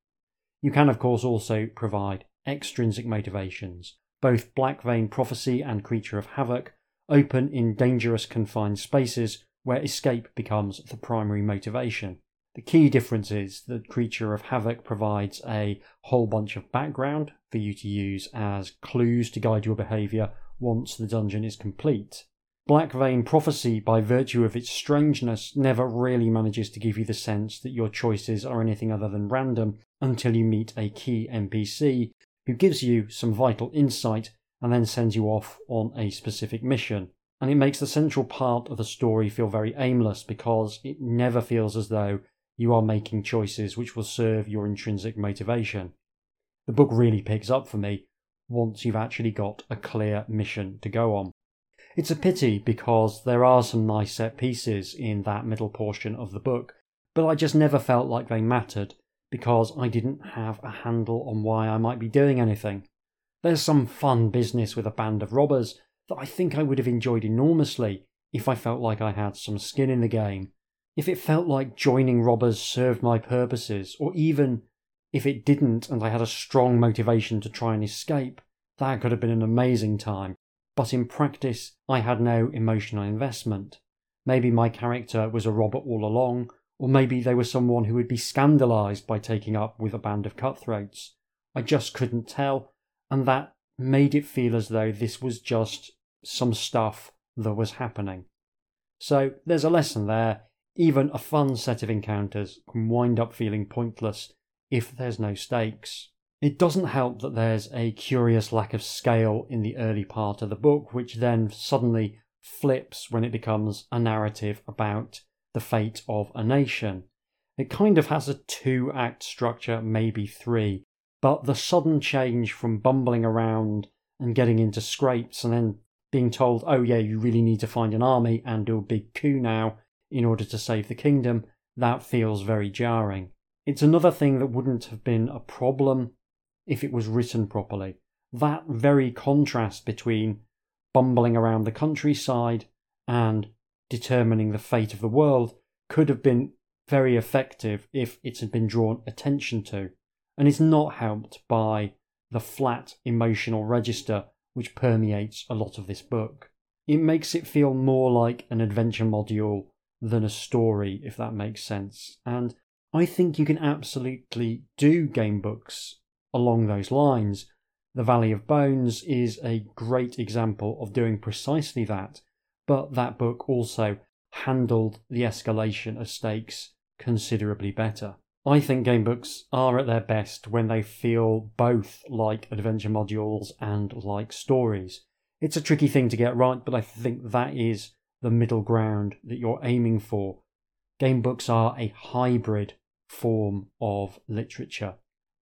You can, of course, also provide extrinsic motivations. Both Black Vein Prophecy and Creature of Havoc open in dangerous confined spaces where escape becomes the primary motivation. The key difference is that Creature of Havoc provides a whole bunch of background for you to use as clues to guide your behaviour once the dungeon is complete. Black Vein Prophecy, by virtue of its strangeness, never really manages to give you the sense that your choices are anything other than random until you meet a key NPC who gives you some vital insight and then sends you off on a specific mission. And it makes the central part of the story feel very aimless because it never feels as though you are making choices which will serve your intrinsic motivation. The book really picks up for me once you've actually got a clear mission to go on. It's a pity because there are some nice set pieces in that middle portion of the book, but I just never felt like they mattered because I didn't have a handle on why I might be doing anything. There's some fun business with a band of robbers that I think I would have enjoyed enormously if I felt like I had some skin in the game if it felt like joining robbers served my purposes, or even if it didn't and I had a strong motivation to try and escape, that could have been an amazing time. But in practice, I had no emotional investment. Maybe my character was a robber all along, or maybe they were someone who would be scandalised by taking up with a band of cutthroats. I just couldn't tell, and that made it feel as though this was just some stuff that was happening. So there's a lesson there even a fun set of encounters can wind up feeling pointless if there's no stakes. It doesn't help that there's a curious lack of scale in the early part of the book, which then suddenly flips when it becomes a narrative about the fate of a nation. It kind of has a two act structure, maybe three, but the sudden change from bumbling around and getting into scrapes and then being told, oh yeah, you really need to find an army and do a big coup now, in order to save the kingdom, that feels very jarring. It's another thing that wouldn't have been a problem if it was written properly. That very contrast between bumbling around the countryside and determining the fate of the world could have been very effective if it had been drawn attention to, and is not helped by the flat emotional register which permeates a lot of this book. It makes it feel more like an adventure module than a story, if that makes sense. And I think you can absolutely do game books along those lines. The Valley of Bones is a great example of doing precisely that, but that book also handled the escalation of stakes considerably better. I think game books are at their best when they feel both like adventure modules and like stories. It's a tricky thing to get right, but I think that is the middle ground that you're aiming for. Game books are a hybrid form of literature,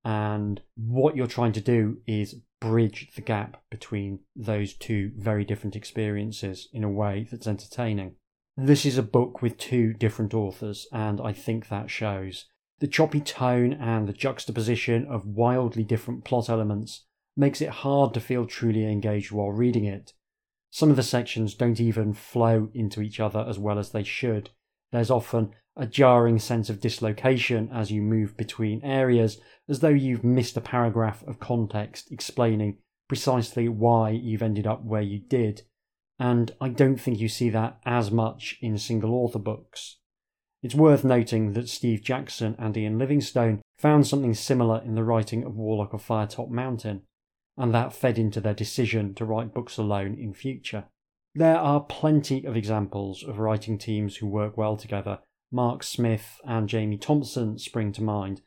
and what you're trying to do is bridge the gap between those two very different experiences in a way that's entertaining. This is a book with two different authors, and I think that shows. The choppy tone and the juxtaposition of wildly different plot elements makes it hard to feel truly engaged while reading it. Some of the sections don't even flow into each other as well as they should. There's often a jarring sense of dislocation as you move between areas, as though you've missed a paragraph of context explaining precisely why you've ended up where you did. And I don't think you see that as much in single author books. It's worth noting that Steve Jackson and Ian Livingstone found something similar in the writing of Warlock of Firetop Mountain, and that fed into their decision to write books alone in future. There are plenty of examples of writing teams who work well together. Mark Smith and Jamie Thompson spring to mind,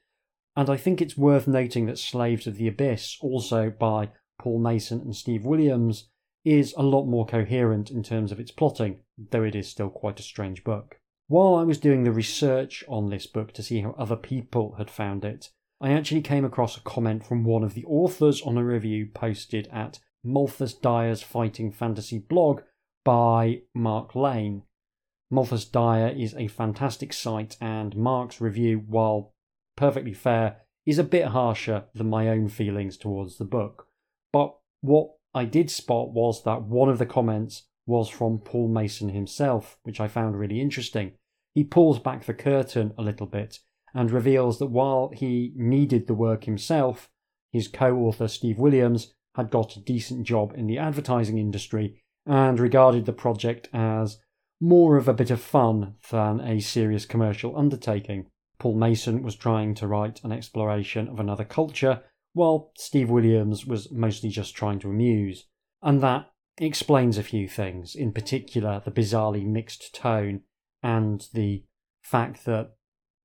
and I think it's worth noting that Slaves of the Abyss, also by Paul Mason and Steve Williams, is a lot more coherent in terms of its plotting, though it is still quite a strange book. While I was doing the research on this book to see how other people had found it, I actually came across a comment from one of the authors on a review posted at Malthus Dire's Fighting Fantasy blog by Mark Lane. Malthus Dire is a fantastic site, and Mark's review, while perfectly fair, is a bit harsher than my own feelings towards the book. But what I did spot was that one of the comments was from Paul Mason himself, which I found really interesting. He pulls back the curtain a little bit and reveals that while he needed the work himself, his co author Steve Williams had got a decent job in the advertising industry and regarded the project as more of a bit of fun than a serious commercial undertaking. Paul Mason was trying to write an exploration of another culture, while Steve Williams was mostly just trying to amuse. And that explains a few things, in particular the bizarrely mixed tone and the fact that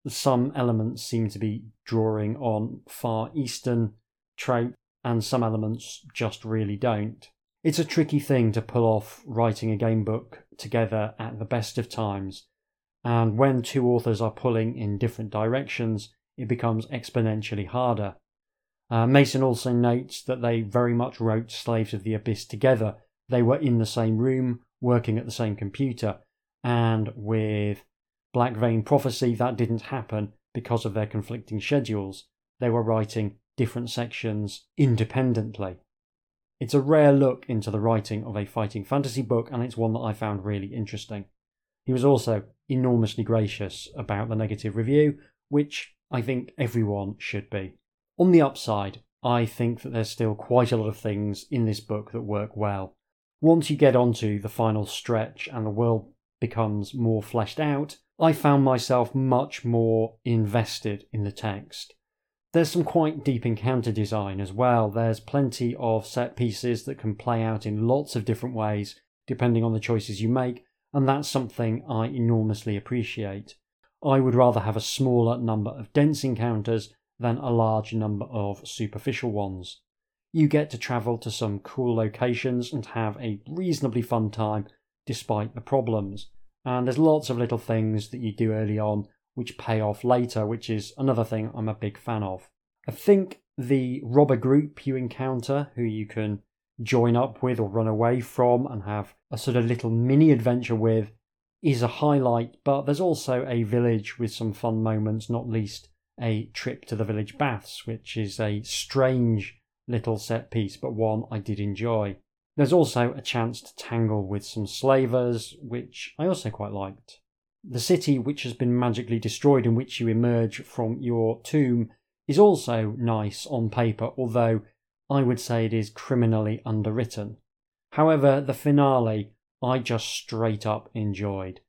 some elements seem to be drawing on Far Eastern trope and some elements just really don't. It's a tricky thing to pull off writing a game book together at the best of times, and when two authors are pulling in different directions, it becomes exponentially harder. Uh, Mason also notes that they very much wrote Slaves of the Abyss together they were in the same room, working at the same computer. And with Black Vein Prophecy, that didn't happen because of their conflicting schedules. They were writing different sections independently. It's a rare look into the writing of a fighting fantasy book, and it's one that I found really interesting. He was also enormously gracious about the negative review, which I think everyone should be. On the upside, I think that there's still quite a lot of things in this book that work well once you get onto the final stretch and the world becomes more fleshed out, I found myself much more invested in the text. There's some quite deep encounter design as well. There's plenty of set pieces that can play out in lots of different ways depending on the choices you make, and that's something I enormously appreciate. I would rather have a smaller number of dense encounters than a large number of superficial ones you get to travel to some cool locations and have a reasonably fun time despite the problems. And there's lots of little things that you do early on which pay off later, which is another thing I'm a big fan of. I think the robber group you encounter, who you can join up with or run away from and have a sort of little mini adventure with, is a highlight, but there's also a village with some fun moments, not least a trip to the village baths, which is a strange little set piece, but one I did enjoy. There's also a chance to tangle with some slavers, which I also quite liked. The city, which has been magically destroyed, in which you emerge from your tomb, is also nice on paper, although I would say it is criminally underwritten. However, the finale I just straight up enjoyed.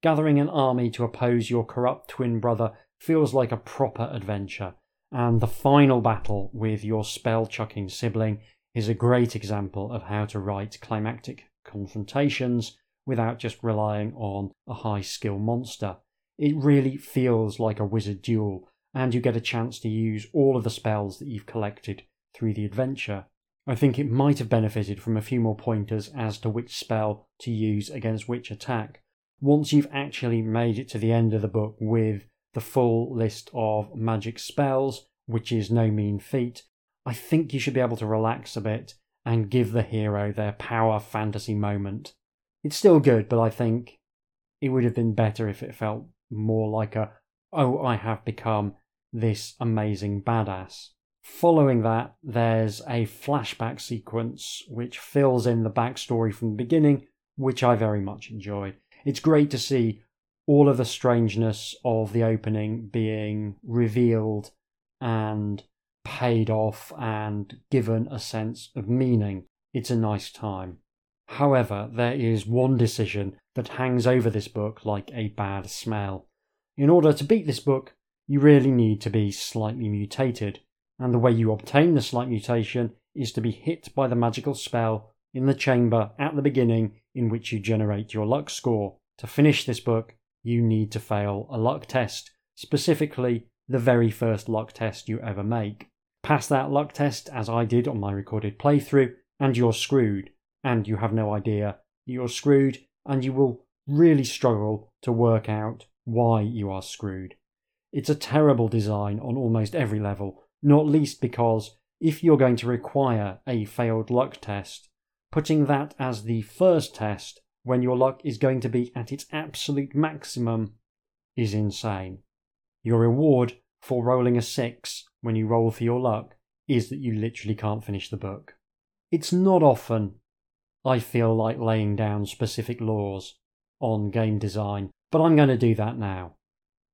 Gathering an army to oppose your corrupt twin brother feels like a proper adventure, and the final battle with your spell chucking sibling is a great example of how to write climactic confrontations without just relying on a high skill monster. It really feels like a wizard duel, and you get a chance to use all of the spells that you've collected through the adventure. I think it might have benefited from a few more pointers as to which spell to use against which attack. Once you've actually made it to the end of the book with the full list of magic spells, which is no mean feat, I think you should be able to relax a bit and give the hero their power fantasy moment. It's still good, but I think it would have been better if it felt more like a, oh, I have become this amazing badass. Following that, there's a flashback sequence which fills in the backstory from the beginning, which I very much enjoyed. It's great to see all of the strangeness of the opening being revealed and paid off and given a sense of meaning. It's a nice time. However, there is one decision that hangs over this book like a bad smell. In order to beat this book, you really need to be slightly mutated, and the way you obtain the slight mutation is to be hit by the magical spell in the chamber at the beginning in which you generate your luck score. To finish this book, you need to fail a luck test, specifically the very first luck test you ever make. Pass that luck test, as I did on my recorded playthrough, and you're screwed, and you have no idea you're screwed, and you will really struggle to work out why you are screwed. It's a terrible design on almost every level, not least because if you're going to require a failed luck test, putting that as the first test when your luck is going to be at its absolute maximum is insane. Your reward for rolling a 6 when you roll for your luck is that you literally can't finish the book. It's not often I feel like laying down specific laws on game design, but I'm going to do that now.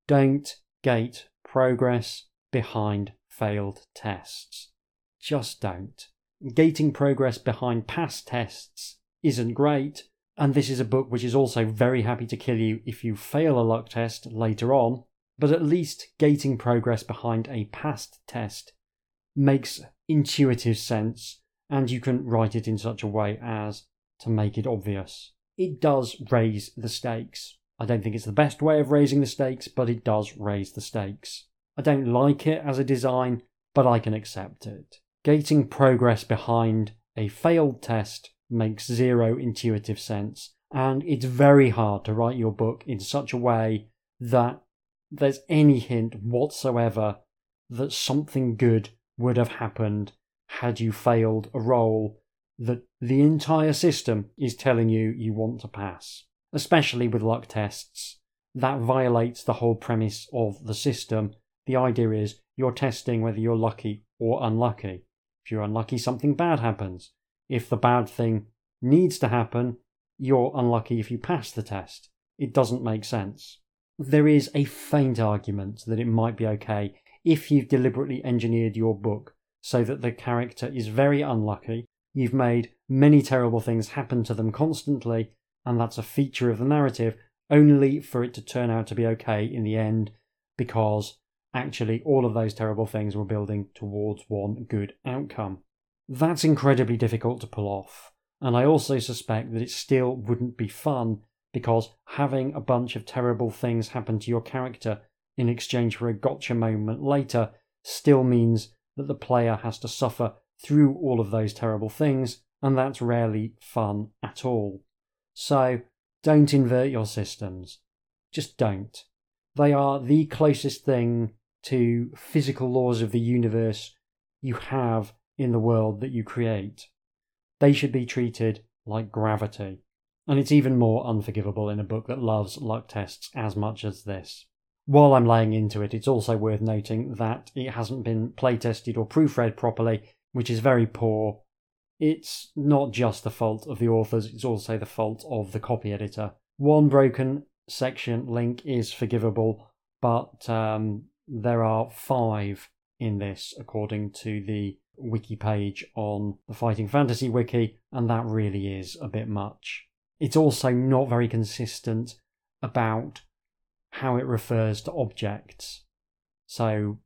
Don't gate progress behind failed tests. Just don't. Gating progress behind past tests isn't great, and this is a book which is also very happy to kill you if you fail a luck test later on, but at least gating progress behind a past test makes intuitive sense and you can write it in such a way as to make it obvious. It does raise the stakes. I don't think it's the best way of raising the stakes, but it does raise the stakes. I don't like it as a design, but I can accept it. Gating progress behind a failed test makes zero intuitive sense, and it's very hard to write your book in such a way that there's any hint whatsoever that something good would have happened had you failed a roll that the entire system is telling you you want to pass, especially with luck tests. That violates the whole premise of the system. The idea is you're testing whether you're lucky or unlucky. If you're unlucky, something bad happens. If the bad thing needs to happen, you're unlucky if you pass the test. It doesn't make sense. There is a faint argument that it might be okay if you've deliberately engineered your book so that the character is very unlucky, you've made many terrible things happen to them constantly, and that's a feature of the narrative, only for it to turn out to be okay in the end, because actually all of those terrible things were building towards one good outcome. That's incredibly difficult to pull off, and I also suspect that it still wouldn't be fun because having a bunch of terrible things happen to your character in exchange for a gotcha moment later still means that the player has to suffer through all of those terrible things, and that's rarely fun at all. So, don't invert your systems. Just don't. They are the closest thing to physical laws of the universe you have in the world that you create. They should be treated like gravity. And it's even more unforgivable in a book that loves luck tests as much as this. While I'm laying into it, it's also worth noting that it hasn't been playtested or proofread properly, which is very poor. It's not just the fault of the authors, it's also the fault of the copy editor. One broken section link is forgivable, but um, there are five in this, according to the wiki page on the Fighting Fantasy wiki, and that really is a bit much. It's also not very consistent about how it refers to objects. So,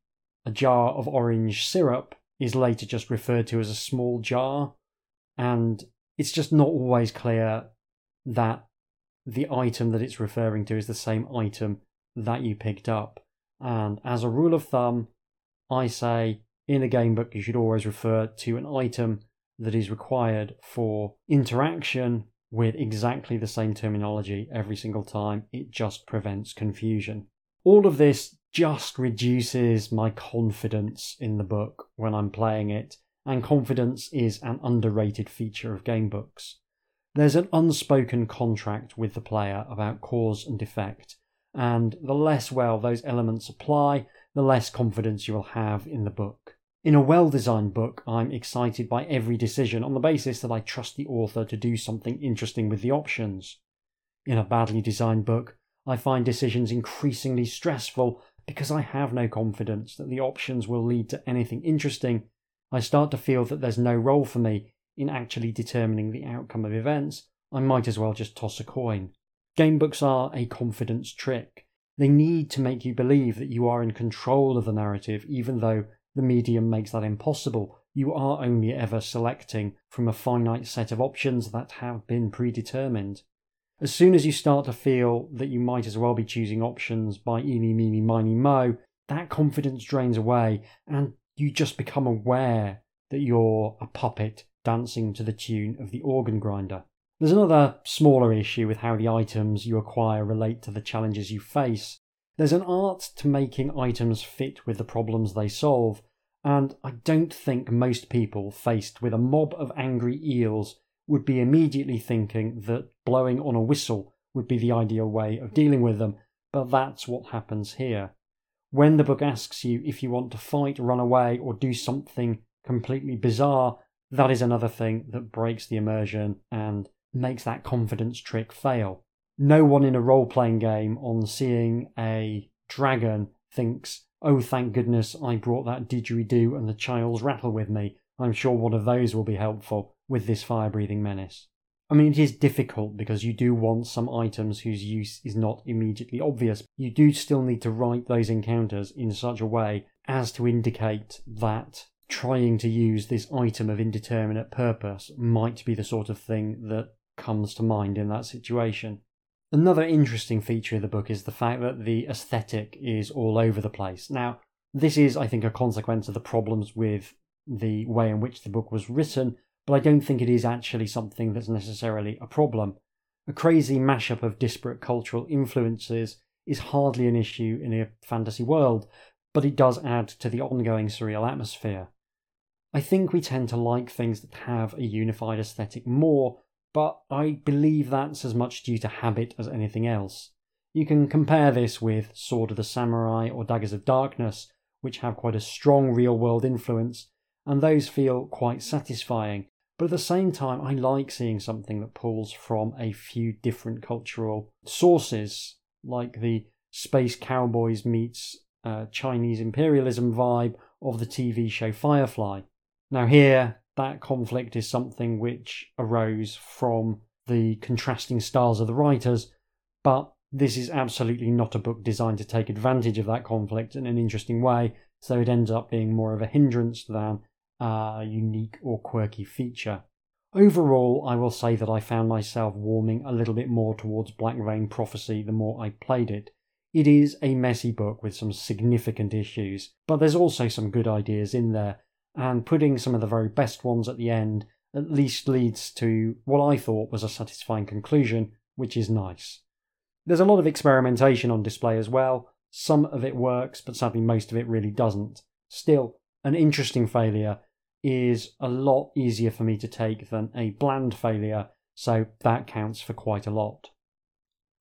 a jar of orange syrup is later just referred to as a small jar, and it's just not always clear that the item that it's referring to is the same item that you picked up. And as a rule of thumb, I say in a game book you should always refer to an item that is required for interaction with exactly the same terminology every single time. It just prevents confusion. All of this just reduces my confidence in the book when I'm playing it, and confidence is an underrated feature of game books. There's an unspoken contract with the player about cause and effect, and the less well those elements apply, the less confidence you will have in the book. In a well designed book, I'm excited by every decision on the basis that I trust the author to do something interesting with the options. In a badly designed book, I find decisions increasingly stressful because I have no confidence that the options will lead to anything interesting. I start to feel that there's no role for me in actually determining the outcome of events. I might as well just toss a coin. Game books are a confidence trick, They need to make you believe that you are in control of the narrative, even though the medium makes that impossible. You are only ever selecting from a finite set of options that have been predetermined. As soon as you start to feel that you might as well be choosing options by eeny, meeny, miny, mo, that confidence drains away and you just become aware that you're a puppet dancing to the tune of the organ grinder. There's another smaller issue with how the items you acquire relate to the challenges you face. There's an art to making items fit with the problems they solve, and I don't think most people faced with a mob of angry eels would be immediately thinking that blowing on a whistle would be the ideal way of dealing with them, but that's what happens here. When the book asks you if you want to fight, run away, or do something completely bizarre, that is another thing that breaks the immersion and makes that confidence trick fail. No one in a role playing game on seeing a dragon thinks, oh, thank goodness I brought that didgeridoo and the child's rattle with me. I'm sure one of those will be helpful with this fire breathing menace. I mean, it is difficult because you do want some items whose use is not immediately obvious. You do still need to write those encounters in such a way as to indicate that trying to use this item of indeterminate purpose might be the sort of thing that comes to mind in that situation. Another interesting feature of the book is the fact that the aesthetic is all over the place. Now, this is, I think, a consequence of the problems with the way in which the book was written, but I don't think it is actually something that's necessarily a problem. A crazy mashup of disparate cultural influences is hardly an issue in a fantasy world, but it does add to the ongoing surreal atmosphere. I think we tend to like things that have a unified aesthetic more but I believe that's as much due to habit as anything else. You can compare this with Sword of the Samurai or Daggers of Darkness, which have quite a strong real world influence, and those feel quite satisfying. But at the same time, I like seeing something that pulls from a few different cultural sources, like the Space Cowboys meets uh, Chinese imperialism vibe of the TV show Firefly. Now, here, that conflict is something which arose from the contrasting styles of the writers, but this is absolutely not a book designed to take advantage of that conflict in an interesting way, so it ends up being more of a hindrance than a unique or quirky feature. Overall, I will say that I found myself warming a little bit more towards Black Vein Prophecy the more I played it. It is a messy book with some significant issues, but there's also some good ideas in there, and putting some of the very best ones at the end at least leads to what I thought was a satisfying conclusion, which is nice. There's a lot of experimentation on display as well. Some of it works, but sadly, most of it really doesn't. Still, an interesting failure is a lot easier for me to take than a bland failure, so that counts for quite a lot.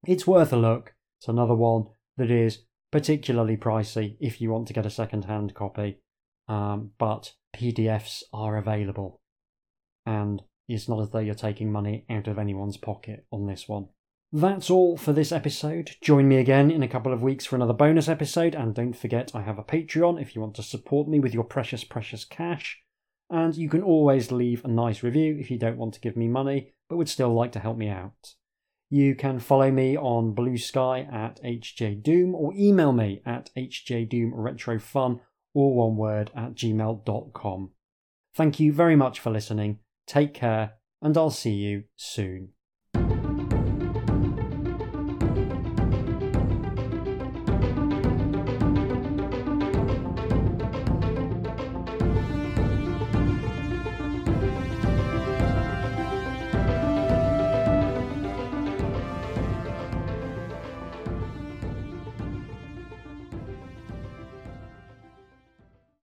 It's worth a look. It's another one that is particularly pricey if you want to get a second hand copy, um, but PDFs are available. And it's not as though you're taking money out of anyone's pocket on this one. That's all for this episode. Join me again in a couple of weeks for another bonus episode, and don't forget I have a Patreon if you want to support me with your precious, precious cash. And you can always leave a nice review if you don't want to give me money, but would still like to help me out. You can follow me on Blue Sky at HJDoom or email me at HJDoomRetroFun all one word, at gmail.com. Thank you very much for listening. Take care, and I'll see you soon.